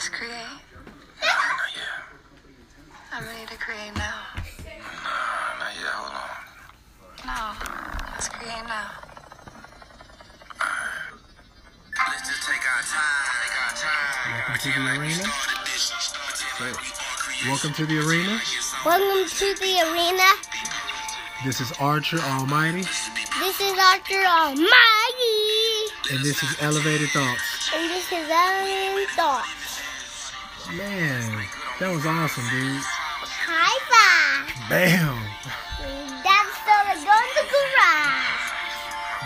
Let's create. Oh, not yet. I'm ready to create now. Nah, not yet. Hold on. No. Let's create now. Let's just take our time. Take our time. Welcome to the arena. Started this. Pretend like we are creators. Welcome to the arena. Welcome to the arena. This is Archer Almighty, This is Archer Almighty. and this is Elevated Thoughts. And this is Ellen Thoughts. Man, that was awesome, dude. High five. Bam! That's still a go to garage.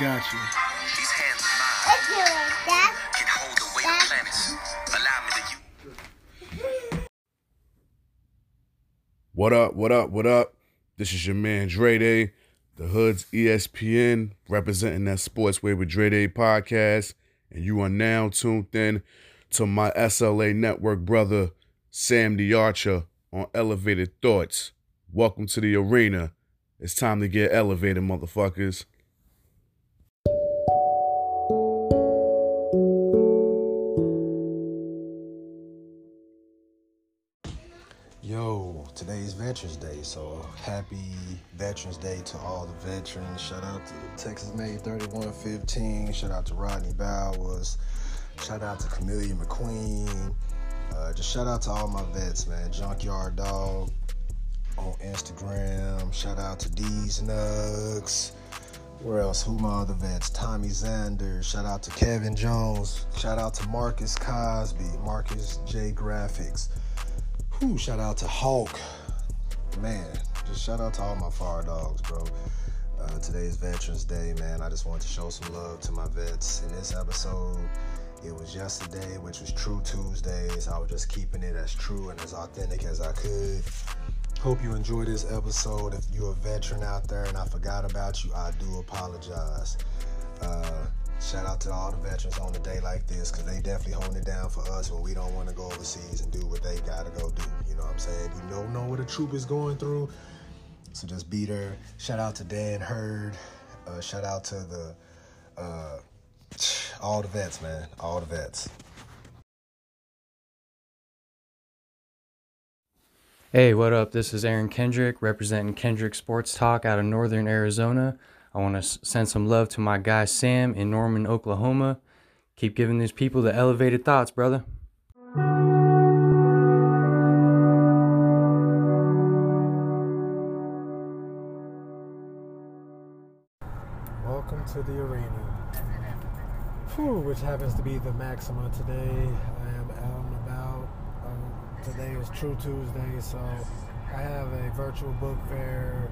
Got you. These hands of mine Let's do it. That's can hold the weight of planets. Allow me to use. What up, what up, what up? This is your man Dre Day, the Hood's ESPN, representing that Sportsway with Dre Day podcast. And you are now tuned in to my SLA network brother, Sam the Archer, on Elevated Thoughts. Welcome to the arena. It's time to get elevated, motherfuckers. Yo, today's Veterans Day, so happy Veterans Day to all the veterans. Shout out to Texas Made 3115. Shout out to Rodney Bowers. Shout out to Camellia McQueen. Uh, just shout out to all my vets, man. Junkyard Dog on Instagram. Shout out to D's Nugs. Where else? Who my other vets? Tommy Zander. Shout out to Kevin Jones. Shout out to Marcus Cosby. Marcus J Graphics. Whew, shout out to Hulk. Man, just shout out to all my fire dogs, bro. Uh, today's Veterans Day, man. I just want to show some love to my vets. In this episode, it was yesterday, which was True Tuesdays. I was just keeping it as true and as authentic as I could. Hope you enjoy this episode. If you're a veteran out there and I forgot about you, I do apologize. Uh, shout out to all the veterans on a day like this because they definitely hold it down for us when we don't want to go overseas and do what they got to go do. You know what I'm saying? You don't know what a troop is going through. So just be there. Shout out to Dan Hurd. Uh, shout out to the uh, all the vets, man. All the vets. Hey, what up? This is Aaron Kendrick representing Kendrick Sports Talk out of Northern Arizona. I want to send some love to my guy Sam in Norman, Oklahoma. Keep giving these people the elevated thoughts, brother. Welcome to the arena. Whew, which happens to be the maxima today. I am out and about. Um, today is True Tuesday, so I have a virtual book fair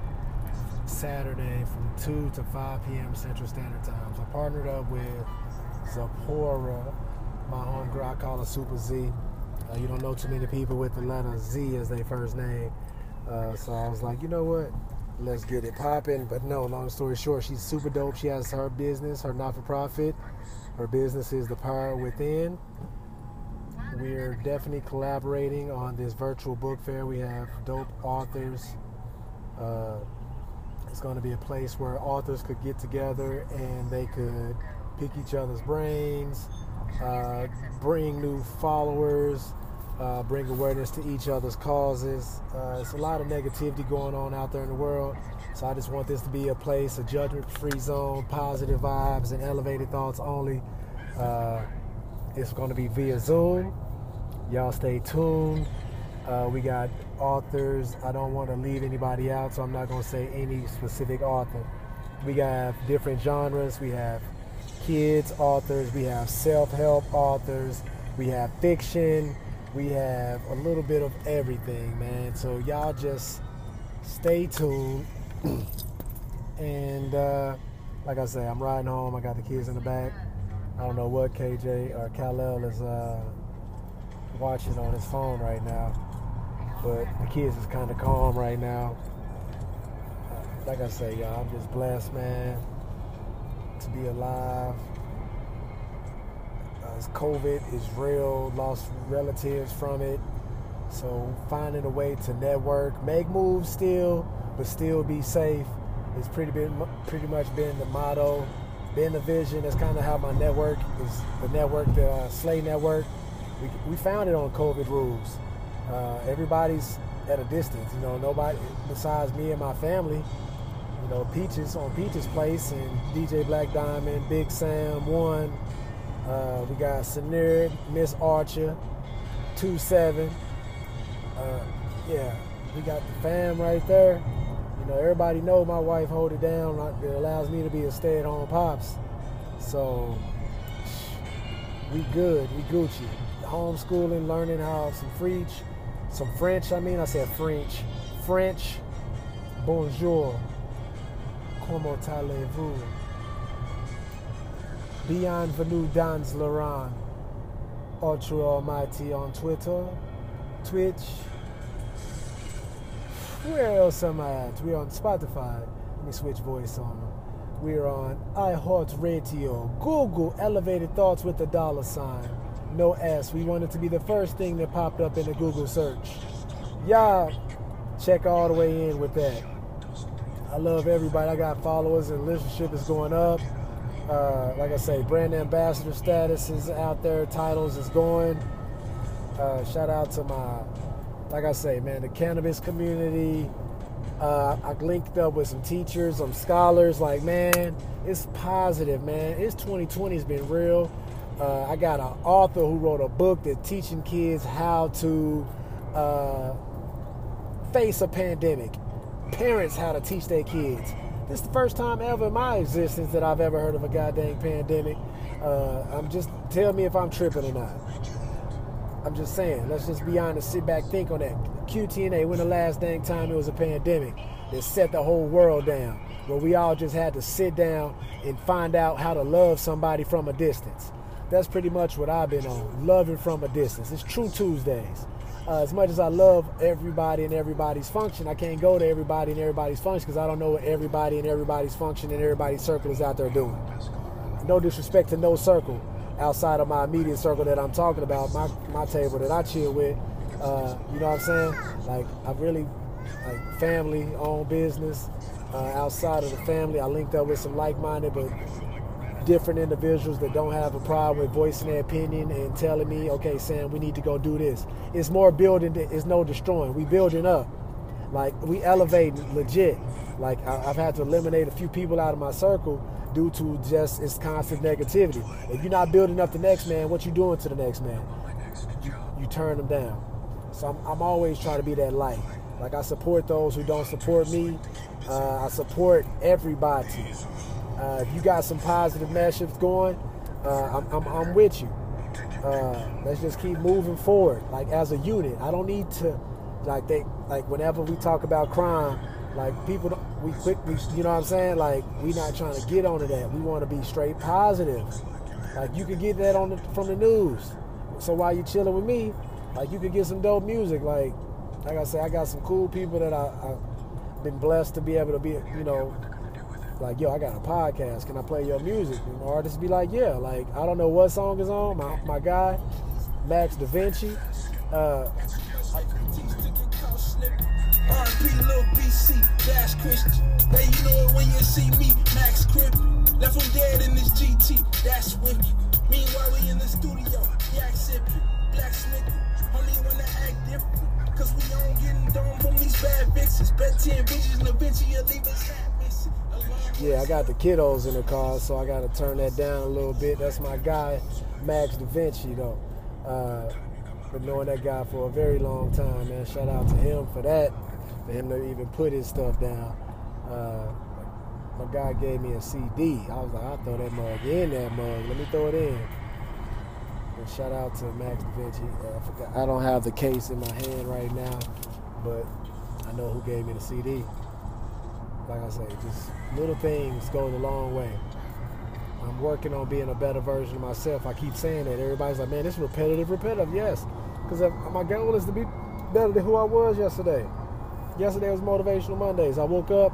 Saturday from 2 to 5 p.m. Central Standard Time. So I partnered up with Zipporah, my homegirl. I call her Super Z. Uh, you don't know too many people with the letter Z as their first name. Uh, so I was like, you know what? Let's get it popping. But no, long story short, she's super dope. She has her business, her not for profit. Her business is The Power Within. We're definitely collaborating on this virtual book fair. We have dope authors. Uh, it's going to be a place where authors could get together and they could pick each other's brains, uh, bring new followers, uh, bring awareness to each other's causes. Uh, it's a lot of negativity going on out there in the world. So I just want this to be a place, a judgment-free zone, positive vibes and elevated thoughts only. Uh, it's going to be via Zoom. Y'all stay tuned. Uh, we got authors. I don't want to leave anybody out, so I'm not going to say any specific author. We have different genres. We have kids authors. We have self-help authors. We have fiction. We have a little bit of everything, man. So y'all just stay tuned. and uh, like I say, I'm riding home. I got the kids in the back. I don't know what KJ or Kal-El is uh, watching on his phone right now, but the kids is kind of calm right now. Like I say, y'all, I'm just blessed, man, to be alive. COVID is real. Lost relatives from it. So finding a way to network, make moves still, but still be safe. It's pretty been pretty much been the motto, been the vision. That's kind of how my network is. The network, the uh, Slay Network. we, we found it on COVID rules. Uh, everybody's at a distance. You know, nobody besides me and my family. You know, Peaches on Peaches Place and DJ Black Diamond, Big Sam one. Uh, we got Sinerd, Miss Archer, two seven. Uh, yeah, we got the fam right there. You know, everybody know my wife hold it down. Like, It allows me to be a stay-at-home pops. So we good, we Gucci. Homeschooling, learning how some French, some French. I mean, I said French, French. Bonjour. Comment allez-vous? Bienvenue dans l'arène. Archer Almighty on Twitter, Twitch. Where else am I at? We're on Spotify. Let me switch voice on. We're on iHeartRadio, Google, Elevated Thoughts with the dollar sign. No S. We wanted to be the first thing that popped up in the Google search. Y'all check all the way in with that. I love everybody. I got followers and listenership is going up. Uh, like I say, brand ambassador status is out there. Titles is going. Uh, shout out to my, like I say, man, the cannabis community. Uh, I linked up with some teachers, some scholars. Like, man, it's positive, man. It's 2020 has been real. Uh, I got an author who wrote a book that's teaching kids how to uh, face a pandemic. Parents how to teach their kids. This is the first time ever in my existence that I've ever heard of a goddamn pandemic. Uh, I'm just tell me if I'm tripping or not. I'm just saying. Let's just be honest. Sit back, think on that. QTNA. When the last dang time it was a pandemic that set the whole world down, where we all just had to sit down and find out how to love somebody from a distance. That's pretty much what I've been on. Loving from a distance. It's True Tuesdays. Uh, as much as I love everybody and everybody's function, I can't go to everybody and everybody's function because I don't know what everybody and everybody's function and everybody's circle is out there doing. No disrespect to no circle outside of my immediate circle that I'm talking about, my, my table that I chill with. Uh, you know what I'm saying? Like, I really, like, family owned business. Uh, outside of the family, I linked up with some like minded but different individuals that don't have a problem with voicing their opinion and telling me, okay, Sam, we need to go do this. It's more building, it's no destroying. We building up. Like, we elevating legit. Like, I've had to eliminate a few people out of my circle due to just its constant negativity. If you're not building up the next man, what you doing to the next man? You, you turn them down. So I'm, I'm, always trying to be that light. Like I support those who don't support me. Uh, I support everybody. Uh, if you got some positive messages going, uh, I'm, I'm, I'm, with you. Uh, let's just keep moving forward, like as a unit. I don't need to, like they, like whenever we talk about crime, like people, don't, we quick, we, you know what I'm saying? Like we not trying to get onto that. We want to be straight positive. Like you can get that on the, from the news. So while you chilling with me, like you could get some dope music. Like, like I say, I got some cool people that I, I've been blessed to be able to be, you know, like yo, I got a podcast. Can I play your music? And artists be like, yeah. Like I don't know what song is on. My my guy, Max Da Vinci. Uh, R&B, Lil BC, Dash Christian. Now you know it when you see me, Max Crip. Left him dead in this GT, that's wicked. Meanwhile, we in the studio, yak sipping, blacksmith. Homie wanna act different, cause we on getting done from these bad vixens. Bet 10 bitches and eventually leave us missing. Yeah, I got the kiddos in the car, so I got to turn that down a little bit. That's my guy, Max Da Vinci, though. Uh, been knowing that guy for a very long time, man. Shout out to him for that, for him to even put his stuff down. Uh, my guy gave me a CD. I was like, I'll throw that mug in that mug. Let me throw it in. And shout out to Max Da Vinci. Uh, I, forgot, I don't have the case in my hand right now, but I know who gave me the CD. Like I say, just little things go a long way. I'm working on being a better version of myself. I keep saying that. Everybody's like, man, it's repetitive, repetitive. Yes, because my goal is to be better than who I was yesterday. Yesterday was Motivational Mondays. I woke up.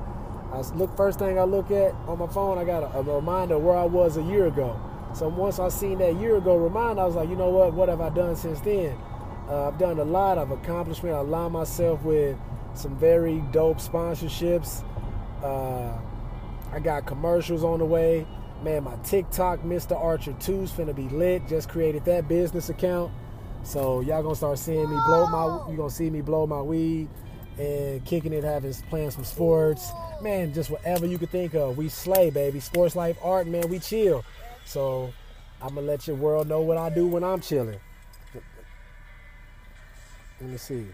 I look first thing I look at on my phone. I got a, a reminder where I was a year ago. So once I seen that year ago reminder, I was like, you know what? What have I done since then? Uh, I've done a lot of accomplishment. I aligned myself with some very dope sponsorships. Uh, I got commercials on the way. Man, my TikTok, Mr. Archer 2 is finna be lit. Just created that business account. So y'all gonna start seeing me blow my. You gonna see me blow my weed and kicking it, having playing some sports. Man, just whatever you could think of. We slay, baby. Sports, life, art, man. We chill. So I'm gonna let your world know what I do when I'm chilling. Let me see.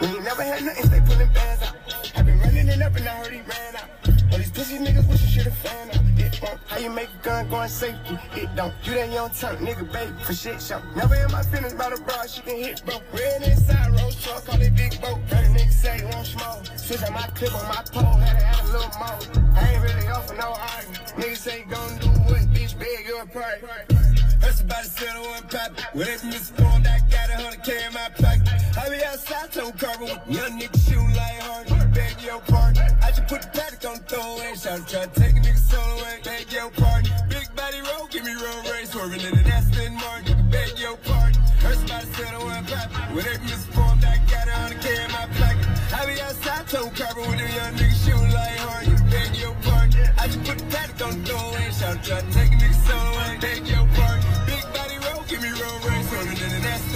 We ain't never had nothing, stay pulling bands out. I been running it up and I heard he ran out. All these pussy niggas wish you should've fan out. It won't. How you make a gun going safety? It don't. You that young turn nigga, baby, for shit show. Never in my feelings about a broad, she can hit, bro. Red inside, road truck, call it big boat. Heard nigga say he want smoke. Switch out my clip on my pole, had to add a little more. I ain't really off for no argument. Niggas say gon' do what, bitch, big, you're a part. That's about to settle one pop. When it's misformed, I got a hundred K in my pocket. I be outside, told carbon with young niggas shooting like hard. Beg your pardon. I just put the paddock on the throwaway. Shout try to take a nigga soul away. Beg your pardon. Big body roll, give me roll race. Swerving in the Aston Martin. Beg your pardon. That's about to settle one pop. When it's misformed, I got a hundred K in my pocket. I be outside, told carbon with them young niggas shooting like hard. Beg your pardon. I just put the paddock on the throwaway. Shout try to take a nigga soul away. Beg your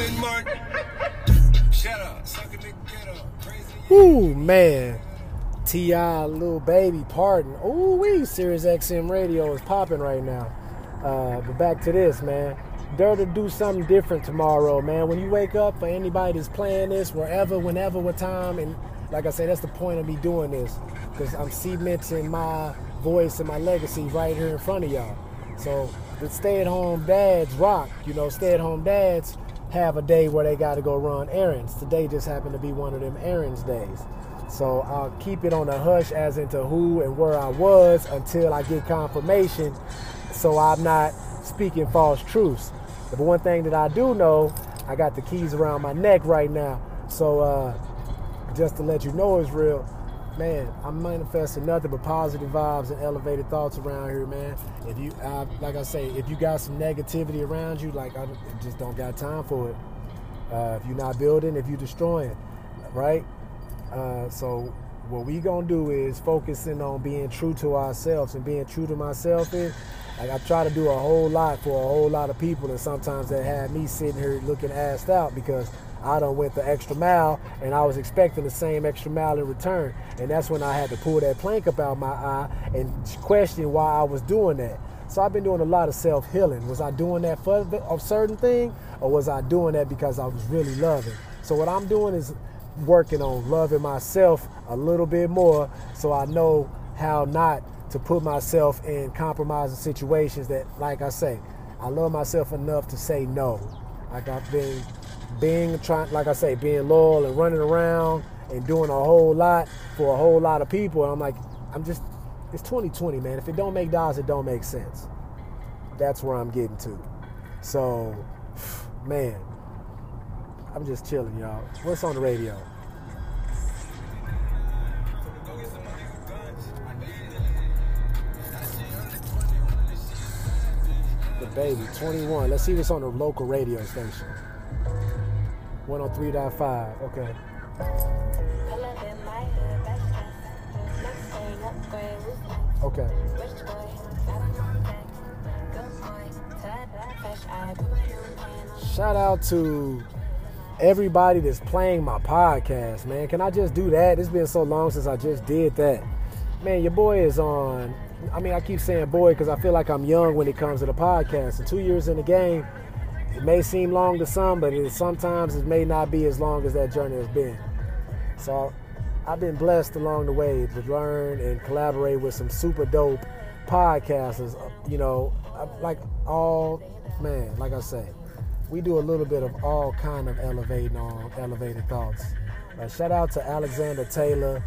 in the Shut up. Suck a get up. Crazy. Ooh, man. T.I. Lil Baby Pardon. Ooh, we Sirius XM Radio is popping right now. Uh, but back to this, man. Dare to do something different tomorrow, man. When you wake up, for anybody that's playing this, wherever, whenever, what time, and like I say, that's the point of me doing this, because I'm cementing my voice and my legacy right here in front of y'all. So the stay-at-home dads rock. You know, stay-at-home dads have a day where they got to go run errands. Today just happened to be one of them errands days. So I'll keep it on the hush as into who and where I was until I get confirmation so I'm not speaking false truths. But one thing that I do know, I got the keys around my neck right now. So uh, just to let you know it's real, man, I'm manifesting nothing but positive vibes and elevated thoughts around here, man. If you, uh, like I say, if you got some negativity around you, like I just don't got time for it. Uh, if you're not building, if you're destroying, right? Uh, so what we gonna do is focusing on being true to ourselves and being true to myself is like I try to do a whole lot for a whole lot of people and sometimes that had me sitting here looking assed out because I done went the extra mile and I was expecting the same extra mile in return and that's when I had to pull that plank up out my eye and question why I was doing that. So I've been doing a lot of self-healing. Was I doing that for a certain thing or was I doing that because I was really loving? So what I'm doing is working on loving myself a little bit more so I know how not to put myself in compromising situations that, like I say, I love myself enough to say no. Like I've been being trying, like I say, being loyal and running around and doing a whole lot for a whole lot of people. And I'm like, I'm just, it's 2020, man. If it don't make dollars, it don't make sense. That's where I'm getting to. So, man, I'm just chilling, y'all. What's on the radio? The baby, 21. Let's see what's on the local radio station. 103.5. Okay. Okay. Shout out to everybody that's playing my podcast, man. Can I just do that? It's been so long since I just did that. Man, your boy is on. I mean, I keep saying boy because I feel like I'm young when it comes to the podcast. And two years in the game, it may seem long to some, but it, sometimes it may not be as long as that journey has been. So I've been blessed along the way to learn and collaborate with some super dope podcasters. You know, like all man, like I say, we do a little bit of all kind of elevating on elevated thoughts. Uh, shout out to Alexander Taylor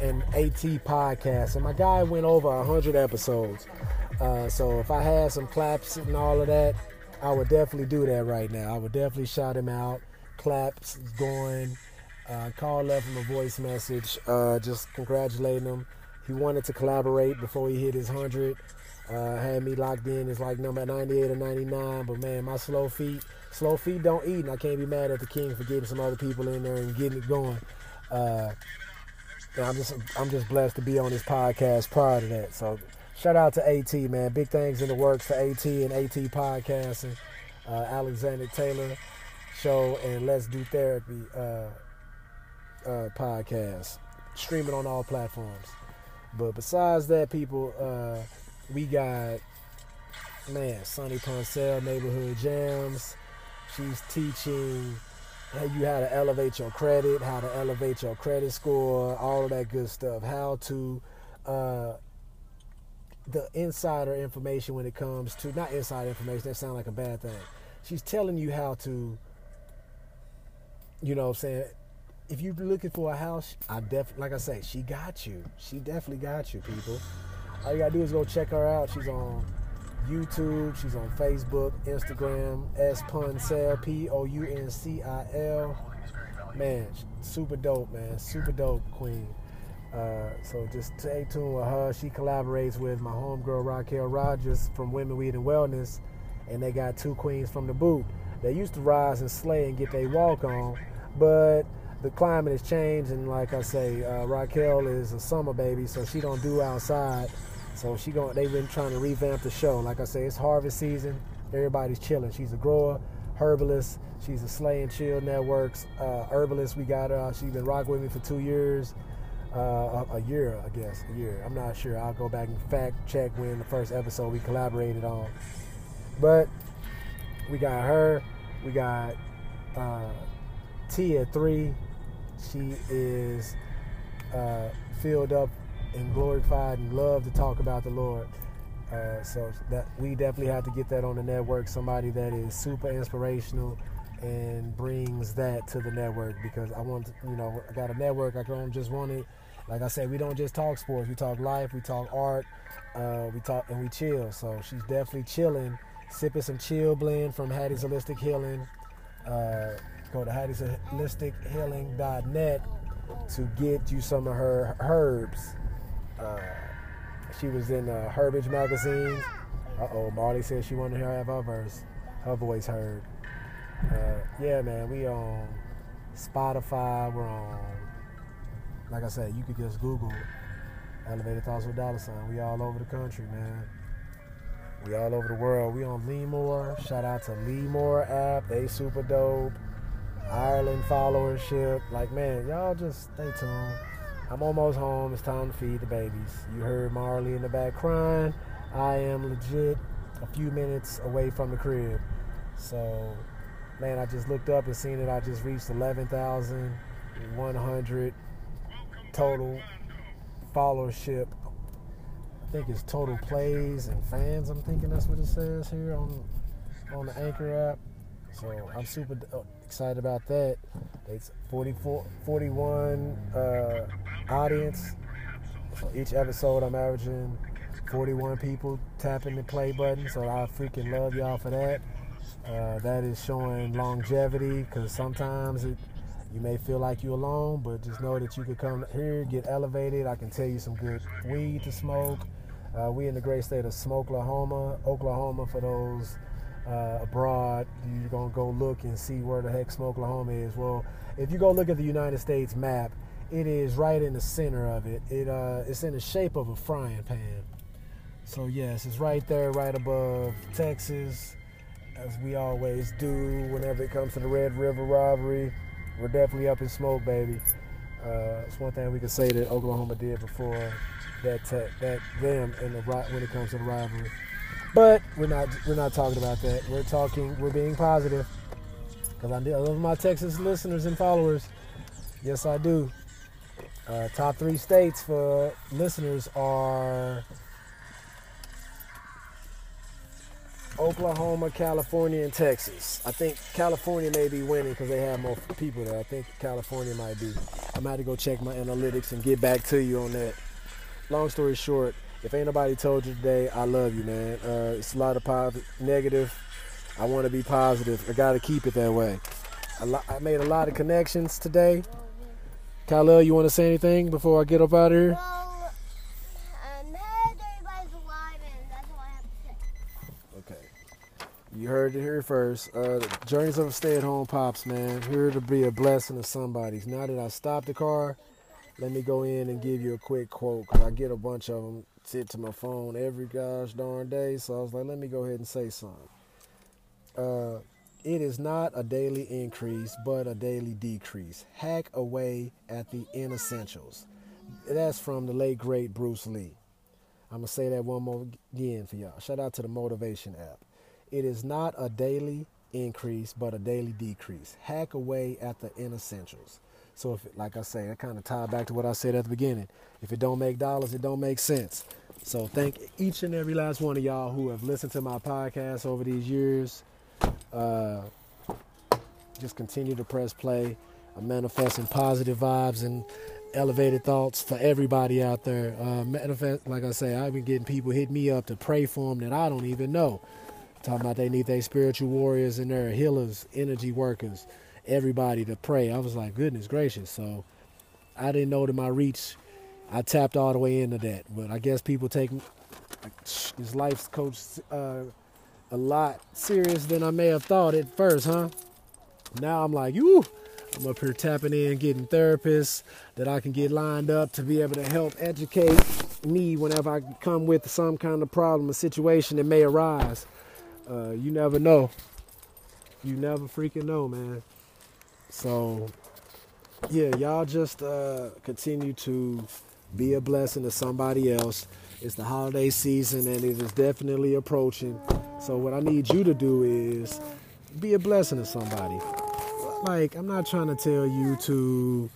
and AT Podcast, and my guy went over hundred episodes. Uh, so if I had some claps and all of that, I would definitely do that right now. I would definitely shout him out. Claps going. Uh, call left him a voice message, uh, just congratulating him. He wanted to collaborate before he hit his hundred. Uh, had me locked in It's like number 98 or 99, but man, my slow feet, slow feet don't eat, and I can't be mad at the king for getting some other people in there and getting it going. Uh, I'm just, I'm just blessed to be on this podcast prior to that. So shout out to AT, man. Big things in the works for AT and AT podcasting. Uh, Alexander Taylor show and Let's Do Therapy uh, uh, podcast. Streaming on all platforms. But besides that, people, uh, we got man, Sonny Pouncil, Neighborhood Jams. She's teaching you how to elevate your credit, how to elevate your credit score, all of that good stuff. How to uh, the insider information when it comes to not insider information. That sounds like a bad thing. She's telling you how to, you know, what I'm saying. If you're looking for a house, I definitely, like I say, she got you. She definitely got you, people. All you gotta do is go check her out. She's on YouTube. She's on Facebook, Instagram, S Pouncil, P O U N C I L. Man, super dope, man. Super dope, Queen. Uh, so just stay tuned with her. She collaborates with my homegirl Raquel Rogers from Women Weed and Wellness, and they got two queens from the boot. They used to rise and slay and get their walk on, but the climate has changed, and like I say, uh, Raquel is a summer baby, so she don't do outside. So she going they've been trying to revamp the show. Like I say, it's harvest season. Everybody's chilling. She's a grower, herbalist. She's a Slay and Chill Networks uh, herbalist. We got her. Uh, she's been rocking with me for two years. Uh, a, year, I guess, a year. I'm not sure. I'll go back and fact check when the first episode we collaborated on. But we got her. We got uh, Tia three. She is uh, filled up and glorified and love to talk about the Lord. Uh, so that we definitely have to get that on the network. Somebody that is super inspirational and brings that to the network because I want, you know, I got a network. I don't just want it. Like I said, we don't just talk sports. We talk life. We talk art. Uh, we talk and we chill. So she's definitely chilling, sipping some chill blend from Hattie's Holistic Healing. Uh, go to Hattie'sHolisticHealing.net to get you some of her herbs uh, she was in uh, Herbage magazine. Uh oh, Marley said she wanted to have her verse, her voice heard. Uh, yeah, man, we on Spotify. We're on, like I said, you could just Google Elevated Thoughts with Dollar Sign. We all over the country, man. We all over the world. We on Lemore. Shout out to Lemore app. They super dope. Ireland followership. Like, man, y'all just stay tuned. I'm almost home. It's time to feed the babies. You heard Marley in the back crying. I am legit a few minutes away from the crib. So, man, I just looked up and seen it. I just reached 11,100 total followership. I think it's total plays and fans. I'm thinking that's what it says here on on the Anchor app. So I'm super excited about that. It's 44, 41 uh, audience. So each episode, I'm averaging 41 people tapping the play button. So I freaking love y'all for that. Uh, that is showing longevity because sometimes it, you may feel like you're alone, but just know that you can come here, get elevated. I can tell you some good weed to smoke. Uh, we in the great state of Smokelahoma, Oklahoma for those uh, abroad, you're gonna go look and see where the heck Smokelahoma is. Well, if you go look at the United States map, it is right in the center of it. It uh, it's in the shape of a frying pan. So yes, it's right there, right above Texas, as we always do whenever it comes to the Red River Rivalry. We're definitely up in smoke, baby. Uh, it's one thing we can say that Oklahoma did before that te- that them in the when it comes to the rivalry. But we're not we're not talking about that. We're talking we're being positive. Cause I love my Texas listeners and followers. Yes, I do. Uh, top three states for listeners are Oklahoma, California, and Texas. I think California may be winning because they have more people there. I think California might be. I'm about to go check my analytics and get back to you on that. Long story short, if ain't nobody told you today, I love you, man. Uh, it's a lot of positive, negative. I want to be positive. I got to keep it that way. Lo- I made a lot of connections today. Khalil, you want to say anything before I get up out of here? Well, um, heard everybody's alive, and that's all I have to say. Okay. You heard it here first. Uh, Journeys of a Stay-at-Home Pops, man. Here to be a blessing to somebody. Now that I stopped the car, let me go in and give you a quick quote because I get a bunch of them sit to my phone every gosh darn day. So I was like, let me go ahead and say something. Uh, it is not a daily increase, but a daily decrease. Hack away at the inessentials. That's from the late great Bruce Lee. I'm gonna say that one more again for y'all. Shout out to the Motivation app. It is not a daily increase, but a daily decrease. Hack away at the inessentials. So if, like I say, I kind of tie back to what I said at the beginning. If it don't make dollars, it don't make sense. So thank each and every last one of y'all who have listened to my podcast over these years. Uh, just continue to press play. I'm manifesting positive vibes and elevated thoughts for everybody out there. Uh, manifest, like I say, I've been getting people hit me up to pray for them that I don't even know. Talking about they need their spiritual warriors and their healers, energy workers, everybody to pray. I was like, goodness gracious. So I didn't know that my reach, I tapped all the way into that. But I guess people take this life's coach uh, a lot serious than I may have thought at first, huh? Now I'm like, you. I'm up here tapping in, getting therapists that I can get lined up to be able to help educate me whenever I come with some kind of problem or situation that may arise. Uh, you never know. You never freaking know, man. So, yeah, y'all just uh, continue to be a blessing to somebody else. It's the holiday season and it is definitely approaching. So, what I need you to do is be a blessing to somebody like I'm not trying to tell you to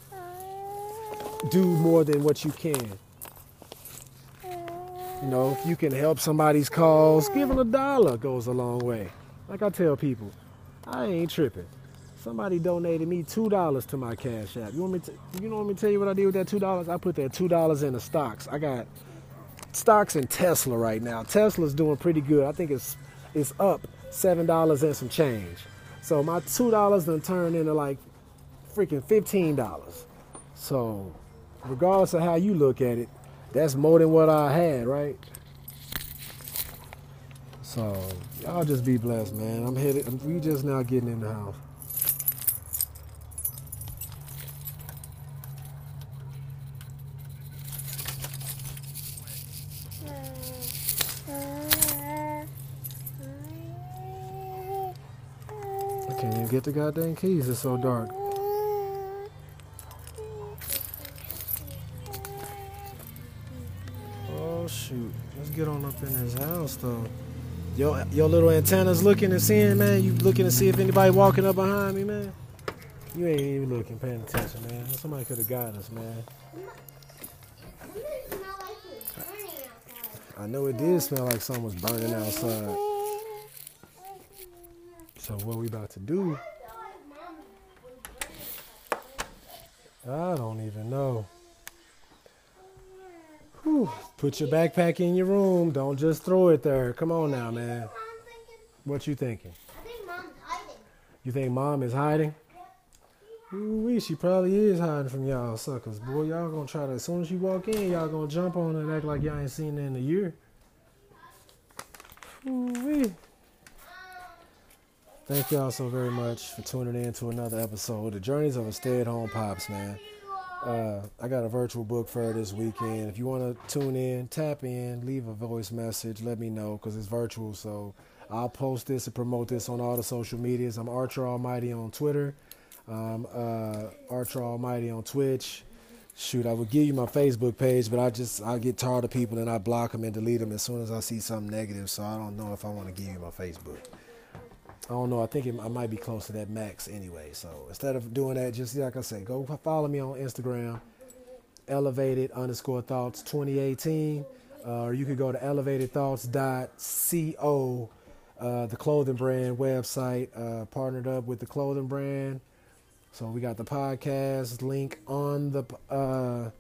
do more than what you can. You know, if you can help somebody's cause, giving a dollar goes a long way. Like I tell people, I ain't tripping. Somebody donated me two dollars to my cash app. You want me to? You know, want me tell you what I did with that two dollars? I put that two dollars in the stocks. I got stocks in Tesla right now. Tesla's doing pretty good. I think it's it's up seven dollars and some change. So my two dollars then turned into like freaking fifteen dollars. So regardless of how you look at it, that's more than what I had, right? So y'all just be blessed, man. I'm headed. We just now getting in the house. I can't even get the goddamn keys. It's so dark. Get on up in his house though. Yo, your little antennas looking and seeing, man. You looking to see if anybody walking up behind me, man. You ain't even looking, paying attention, man. Somebody could have got us, man. I know it did smell like something was burning outside. So what we about to do? I don't even know. Whew. Put your backpack in your room. Don't just throw it there. Come on now, man. What you thinking? I think mom's hiding. You think mom is hiding? Ooh, she probably is hiding from y'all suckers. Boy, y'all gonna try to, as soon as you walk in, y'all gonna jump on her and act like y'all ain't seen her in a year. Ooh-wee. Thank y'all so very much for tuning in to another episode. of The Journeys of a Stay at Home Pops, man. Uh, I got a virtual book fair this weekend. If you want to tune in, tap in, leave a voice message, let me know because it's virtual. So I'll post this and promote this on all the social medias. I'm Archer Almighty on Twitter, um, uh, Archer Almighty on Twitch. Shoot, I would give you my Facebook page, but I just I get tired of people and I block them and delete them as soon as I see something negative. So I don't know if I want to give you my Facebook. I don't know. I think it, I might be close to that max anyway. So instead of doing that, just like I say, go follow me on Instagram, elevated underscore thoughts 2018. Uh, or you could go to elevatedthoughts.co, uh, the clothing brand website, uh, partnered up with the clothing brand. So we got the podcast link on the uh,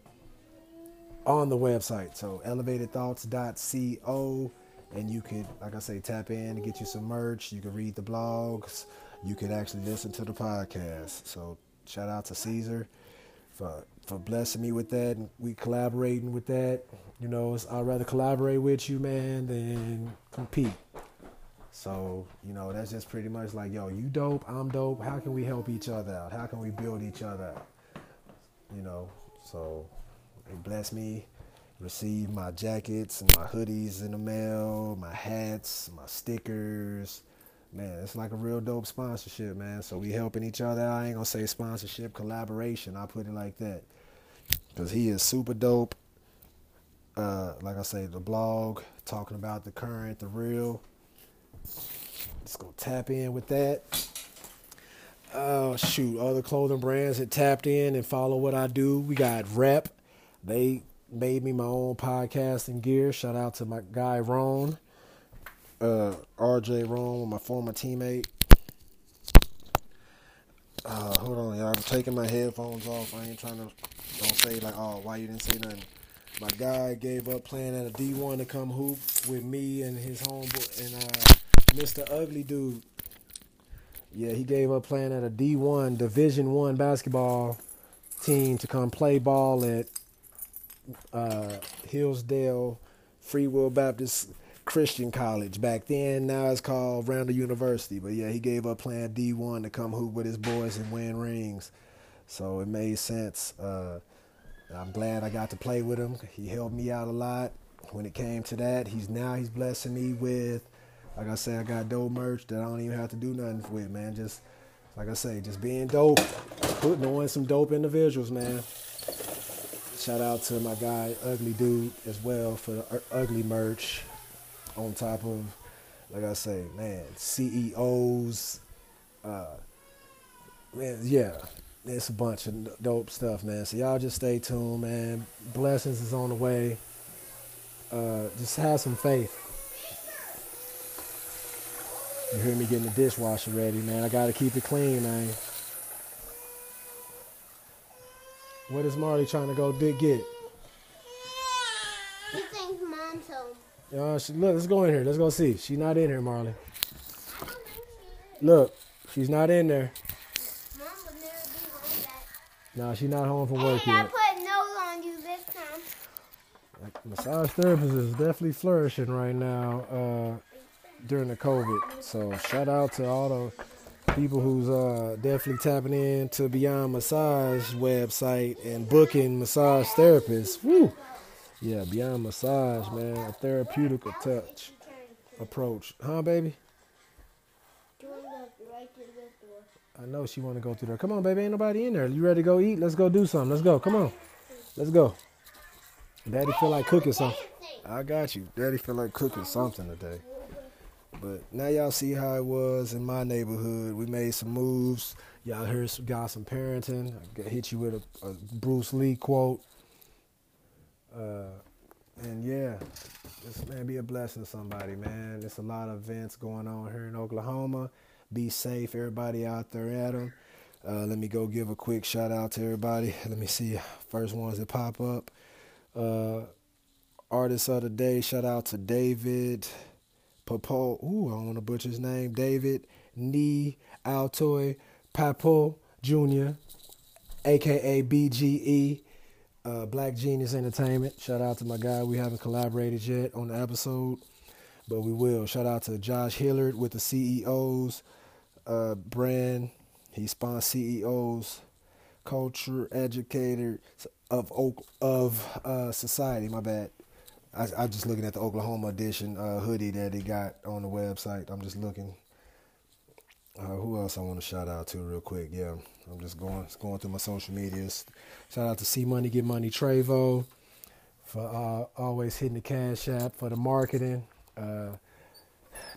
on the website. So elevatedthoughts.co and you could, like I say, tap in and get you some merch. You can read the blogs. You could actually listen to the podcast. So shout out to Caesar for for blessing me with that. And we collaborating with that. You know, I'd rather collaborate with you, man, than compete. So, you know, that's just pretty much like, yo, you dope, I'm dope. How can we help each other out? How can we build each other out? You know, so it bless me received my jackets and my hoodies in the mail, my hats, my stickers. Man, it's like a real dope sponsorship, man. So we helping each other. I ain't gonna say sponsorship, collaboration. I put it like that, cause he is super dope. Uh, like I say, the blog talking about the current, the real. Let's go tap in with that. Oh shoot, other clothing brands that tapped in and follow what I do. We got Rep. They made me my own podcasting gear. Shout out to my guy Ron, uh, RJ Ron, my former teammate. Uh, hold on, y'all. I'm taking my headphones off. I ain't trying to. Don't say like, oh, why you didn't say nothing. My guy gave up playing at a D1 to come hoop with me and his homeboy and uh, Mr. Ugly Dude. Yeah, he gave up playing at a D1 Division One basketball team to come play ball at uh, Hillsdale Free Will Baptist Christian College. Back then, now it's called Randall University. But yeah, he gave up playing D1 to come hoop with his boys and win rings. So it made sense. Uh, I'm glad I got to play with him. He helped me out a lot when it came to that. He's now he's blessing me with, like I say, I got dope merch that I don't even have to do nothing with, man. Just like I say, just being dope, putting on some dope individuals, man. Shout out to my guy Ugly Dude as well for the ugly merch. On top of, like I say, man, CEOs, uh, man, yeah, it's a bunch of dope stuff, man. So y'all just stay tuned, man. Blessings is on the way. Uh, just have some faith. You hear me getting the dishwasher ready, man. I gotta keep it clean, man. What is Marley trying to go dig get? He thinks mom's home. Uh, she, look, let's go in here. Let's go see. She's not in here, Marley. Look, she's not in there. Mom would never be home that. No, she's not home from work Hey, I yet. put nose on you this time. Like, massage therapist is definitely flourishing right now uh, during the COVID. So shout out to all the people who's uh, definitely tapping in to Beyond Massage website and booking massage therapists. Woo! Yeah, Beyond Massage, man, a therapeutic touch approach, huh, baby? You want to go right through this door. I know she want to go through there. Come on, baby, ain't nobody in there. You ready to go eat? Let's go do something. Let's go. Come on, let's go. Daddy feel like cooking something. I got you. Daddy feel like cooking something today. But now y'all see how it was in my neighborhood. We made some moves. Y'all heard some, got some parenting. I hit you with a, a Bruce Lee quote. Uh, and yeah, this man be a blessing to somebody, man. There's a lot of events going on here in Oklahoma. Be safe, everybody out there at them. Uh, let me go give a quick shout out to everybody. Let me see first ones that pop up. Uh, artist of the day, shout out to David Papo. Ooh, I don't want to butcher his name. David Nee Altoy Papo Jr., aka BGE. Uh, Black Genius Entertainment. Shout out to my guy. We haven't collaborated yet on the episode, but we will. Shout out to Josh Hillard with the CEOs uh, brand. He spawns CEOs, culture educator of of uh, society. My bad. I, I'm just looking at the Oklahoma edition uh, hoodie that he got on the website. I'm just looking. Uh, who else I want to shout out to real quick? Yeah, I'm just going going through my social medias. Shout out to C Money Get Money Trevo for uh, always hitting the cash app for the marketing. Uh,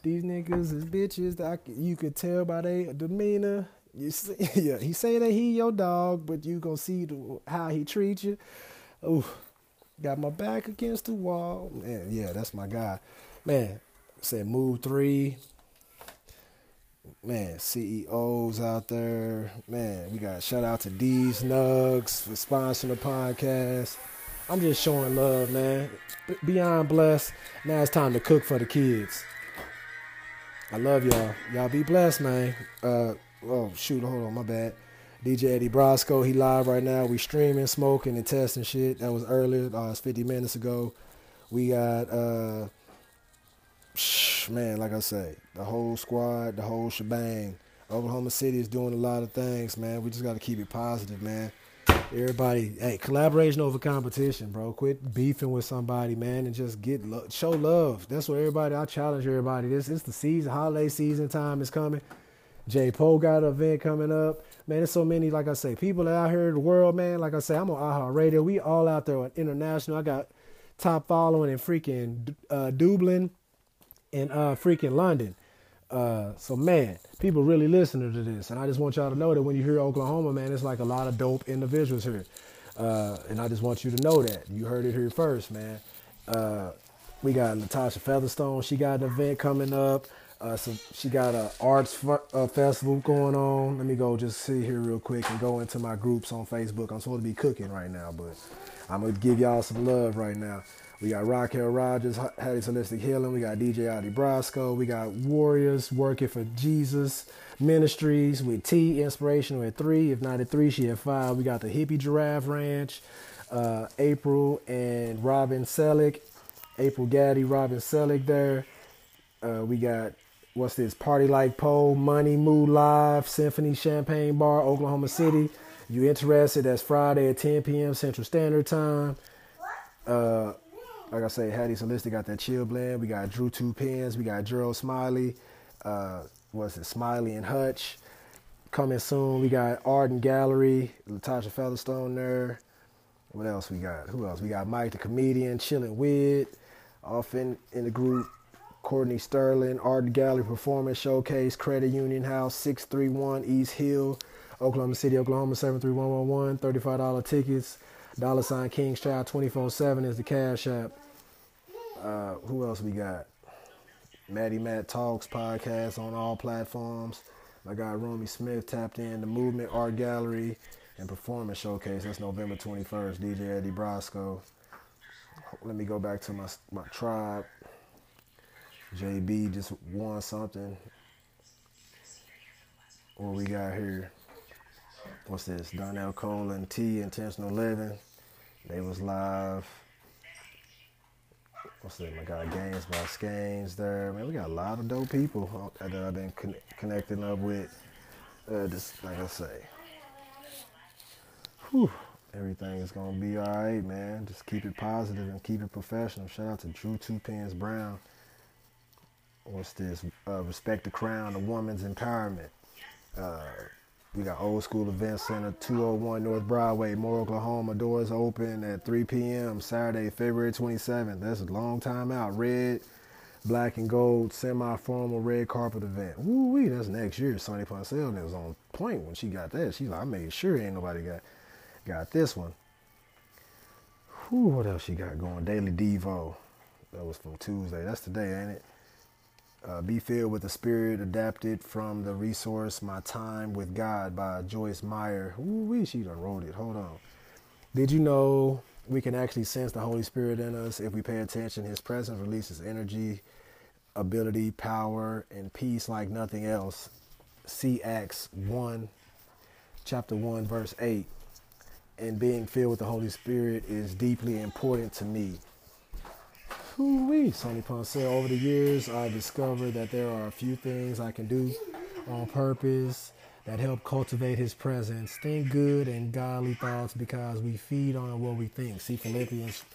these niggas is bitches. I you could tell by their demeanor. You see, yeah, he say that he your dog, but you gonna see the, how he treat you. Ooh, got my back against the wall. Man, yeah, that's my guy. Man, said move three. Man, CEOs out there. Man, we got shout out to D's Nugs for sponsoring the podcast. I'm just showing love, man. Beyond blessed. Now it's time to cook for the kids. I love y'all. Y'all be blessed, man. Uh, oh shoot, hold on, my bad. DJ Eddie Brosco, he live right now. We streaming, smoking, and testing shit. That was earlier. Uh, it's 50 minutes ago. We got uh, man, like I say, the whole squad, the whole shebang. Oklahoma City is doing a lot of things, man. We just got to keep it positive, man. Everybody, hey, collaboration over competition, bro. Quit beefing with somebody, man, and just get lo- show love. That's what everybody. I challenge everybody. This is the season, holiday season time is coming. J. Poe got an event coming up. Man, there's so many, like I say, people that out here in the world, man. Like I say, I'm on AHA Radio. We all out there on international. I got top following in freaking uh, Dublin and uh, freaking London. Uh, so man, people really listening to this, and I just want y'all to know that when you hear Oklahoma, man, it's like a lot of dope individuals here, uh, and I just want you to know that you heard it here first, man. Uh, we got Natasha Featherstone. She got an event coming up. Uh, so she got a arts uh, festival going on. Let me go just sit here real quick and go into my groups on Facebook. I'm supposed to be cooking right now, but I'm gonna give y'all some love right now. We got Raquel Rogers, Hattie's Holistic Healing. We got DJ Adi Brasco. We got Warriors working for Jesus Ministries with T Inspiration at three. If not at three, she at five. We got the Hippie Giraffe Ranch. Uh, April and Robin Selick. April Gaddy, Robin Selick there. Uh, we got what's this? Party Like Poe, Money Mood Live, Symphony Champagne Bar, Oklahoma City. You interested? That's Friday at 10 p.m. Central Standard Time. Uh, like I say, hattie Holistic got that chill blend. We got Drew Two Pens. We got Gerald Smiley. Uh, what's it? Smiley and Hutch. Coming soon. We got Arden Gallery. Latasha Featherstone there. What else we got? Who else? We got Mike the comedian, chilling with. Off in, in the group. Courtney Sterling, Art Gallery Performance Showcase, Credit Union House, 631 East Hill, Oklahoma City, Oklahoma, 73111, $35 tickets. Dollar sign King's Child 24 7 is the cash app. Uh, who else we got? Maddie Matt Talks podcast on all platforms. I got Romy Smith tapped in the Movement Art Gallery and Performance Showcase. That's November 21st. DJ Eddie Brasco. Let me go back to my my tribe. JB just won something. What we got here? What's this? Donnell Cole and T Intentional Living. They was live. What's that? My guy Games by Scanes there. Man, we got a lot of dope people that I've been con- connecting up with. Uh, just like I say, whew, everything is gonna be all right, man. Just keep it positive and keep it professional. Shout out to Drew Two Pens Brown. What's this? Uh, Respect the Crown, the Woman's Empowerment. Uh, we got Old School Event Center, 201 North Broadway, Moore, Oklahoma. Doors open at 3 p.m. Saturday, February 27th. That's a long time out. Red, black, and gold semi-formal red carpet event. Woo wee, that's next year. Sonny Pouncil was on point when she got that. She's like, I made sure ain't nobody got got this one. Whew, what else she got going? Daily Devo. That was from Tuesday. That's today, ain't it? Uh, Be Filled with the Spirit, adapted from the resource My Time with God by Joyce Meyer. Ooh, wee, she done wrote it. Hold on. Did you know we can actually sense the Holy Spirit in us if we pay attention? His presence releases energy, ability, power, and peace like nothing else. See Acts 1, chapter 1, verse 8. And being filled with the Holy Spirit is deeply important to me. Ooh-wee, Sonny Pouncil. Over the years, I discovered that there are a few things I can do on purpose that help cultivate his presence. Think good and godly thoughts because we feed on what we think. See Philippians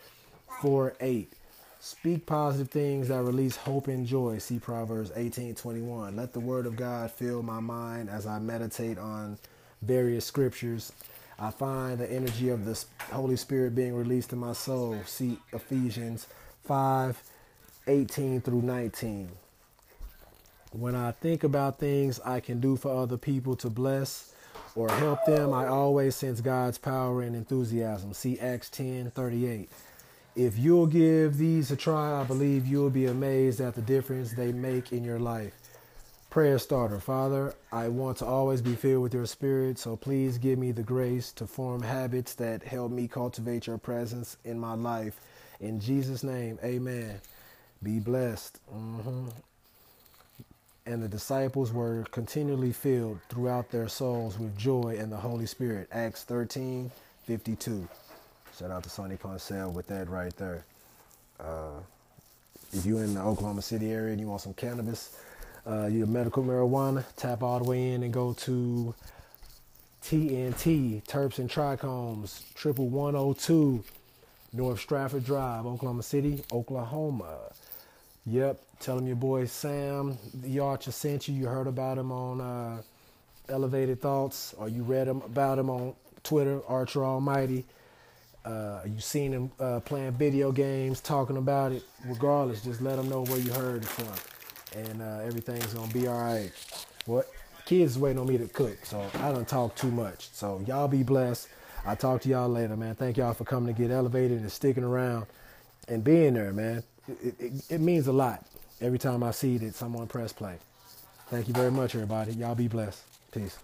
4 8. Speak positive things that release hope and joy. See Proverbs 18 21. Let the word of God fill my mind as I meditate on various scriptures. I find the energy of the Holy Spirit being released in my soul. See Ephesians 5 18 through 19. When I think about things I can do for other people to bless or help them, I always sense God's power and enthusiasm. See Acts 10 38. If you'll give these a try, I believe you'll be amazed at the difference they make in your life. Prayer starter. Father, I want to always be filled with your spirit, so please give me the grace to form habits that help me cultivate your presence in my life. In Jesus' name, amen. Be blessed. Mm-hmm. And the disciples were continually filled throughout their souls with joy and the Holy Spirit. Acts 13 52. Shout out to Sonny Pouncil with that right there. Uh, if you're in the Oklahoma City area and you want some cannabis, uh, you're medical marijuana, tap all the way in and go to TNT, Terps and Trichomes, Triple 102, North Stratford Drive, Oklahoma City, Oklahoma. Yep, tell him your boy Sam, the Archer sent you. You heard about him on uh, Elevated Thoughts, or you read him about him on Twitter, Archer Almighty. Uh, you seen him uh, playing video games, talking about it. Regardless, just let him know where you heard it from, and uh, everything's gonna be all right. What? Kids waiting on me to cook, so I don't talk too much. So y'all be blessed. I'll talk to y'all later, man. Thank y'all for coming to get elevated and sticking around and being there, man. It, it, it means a lot every time I see that someone press play. Thank you very much, everybody. Y'all be blessed. Peace.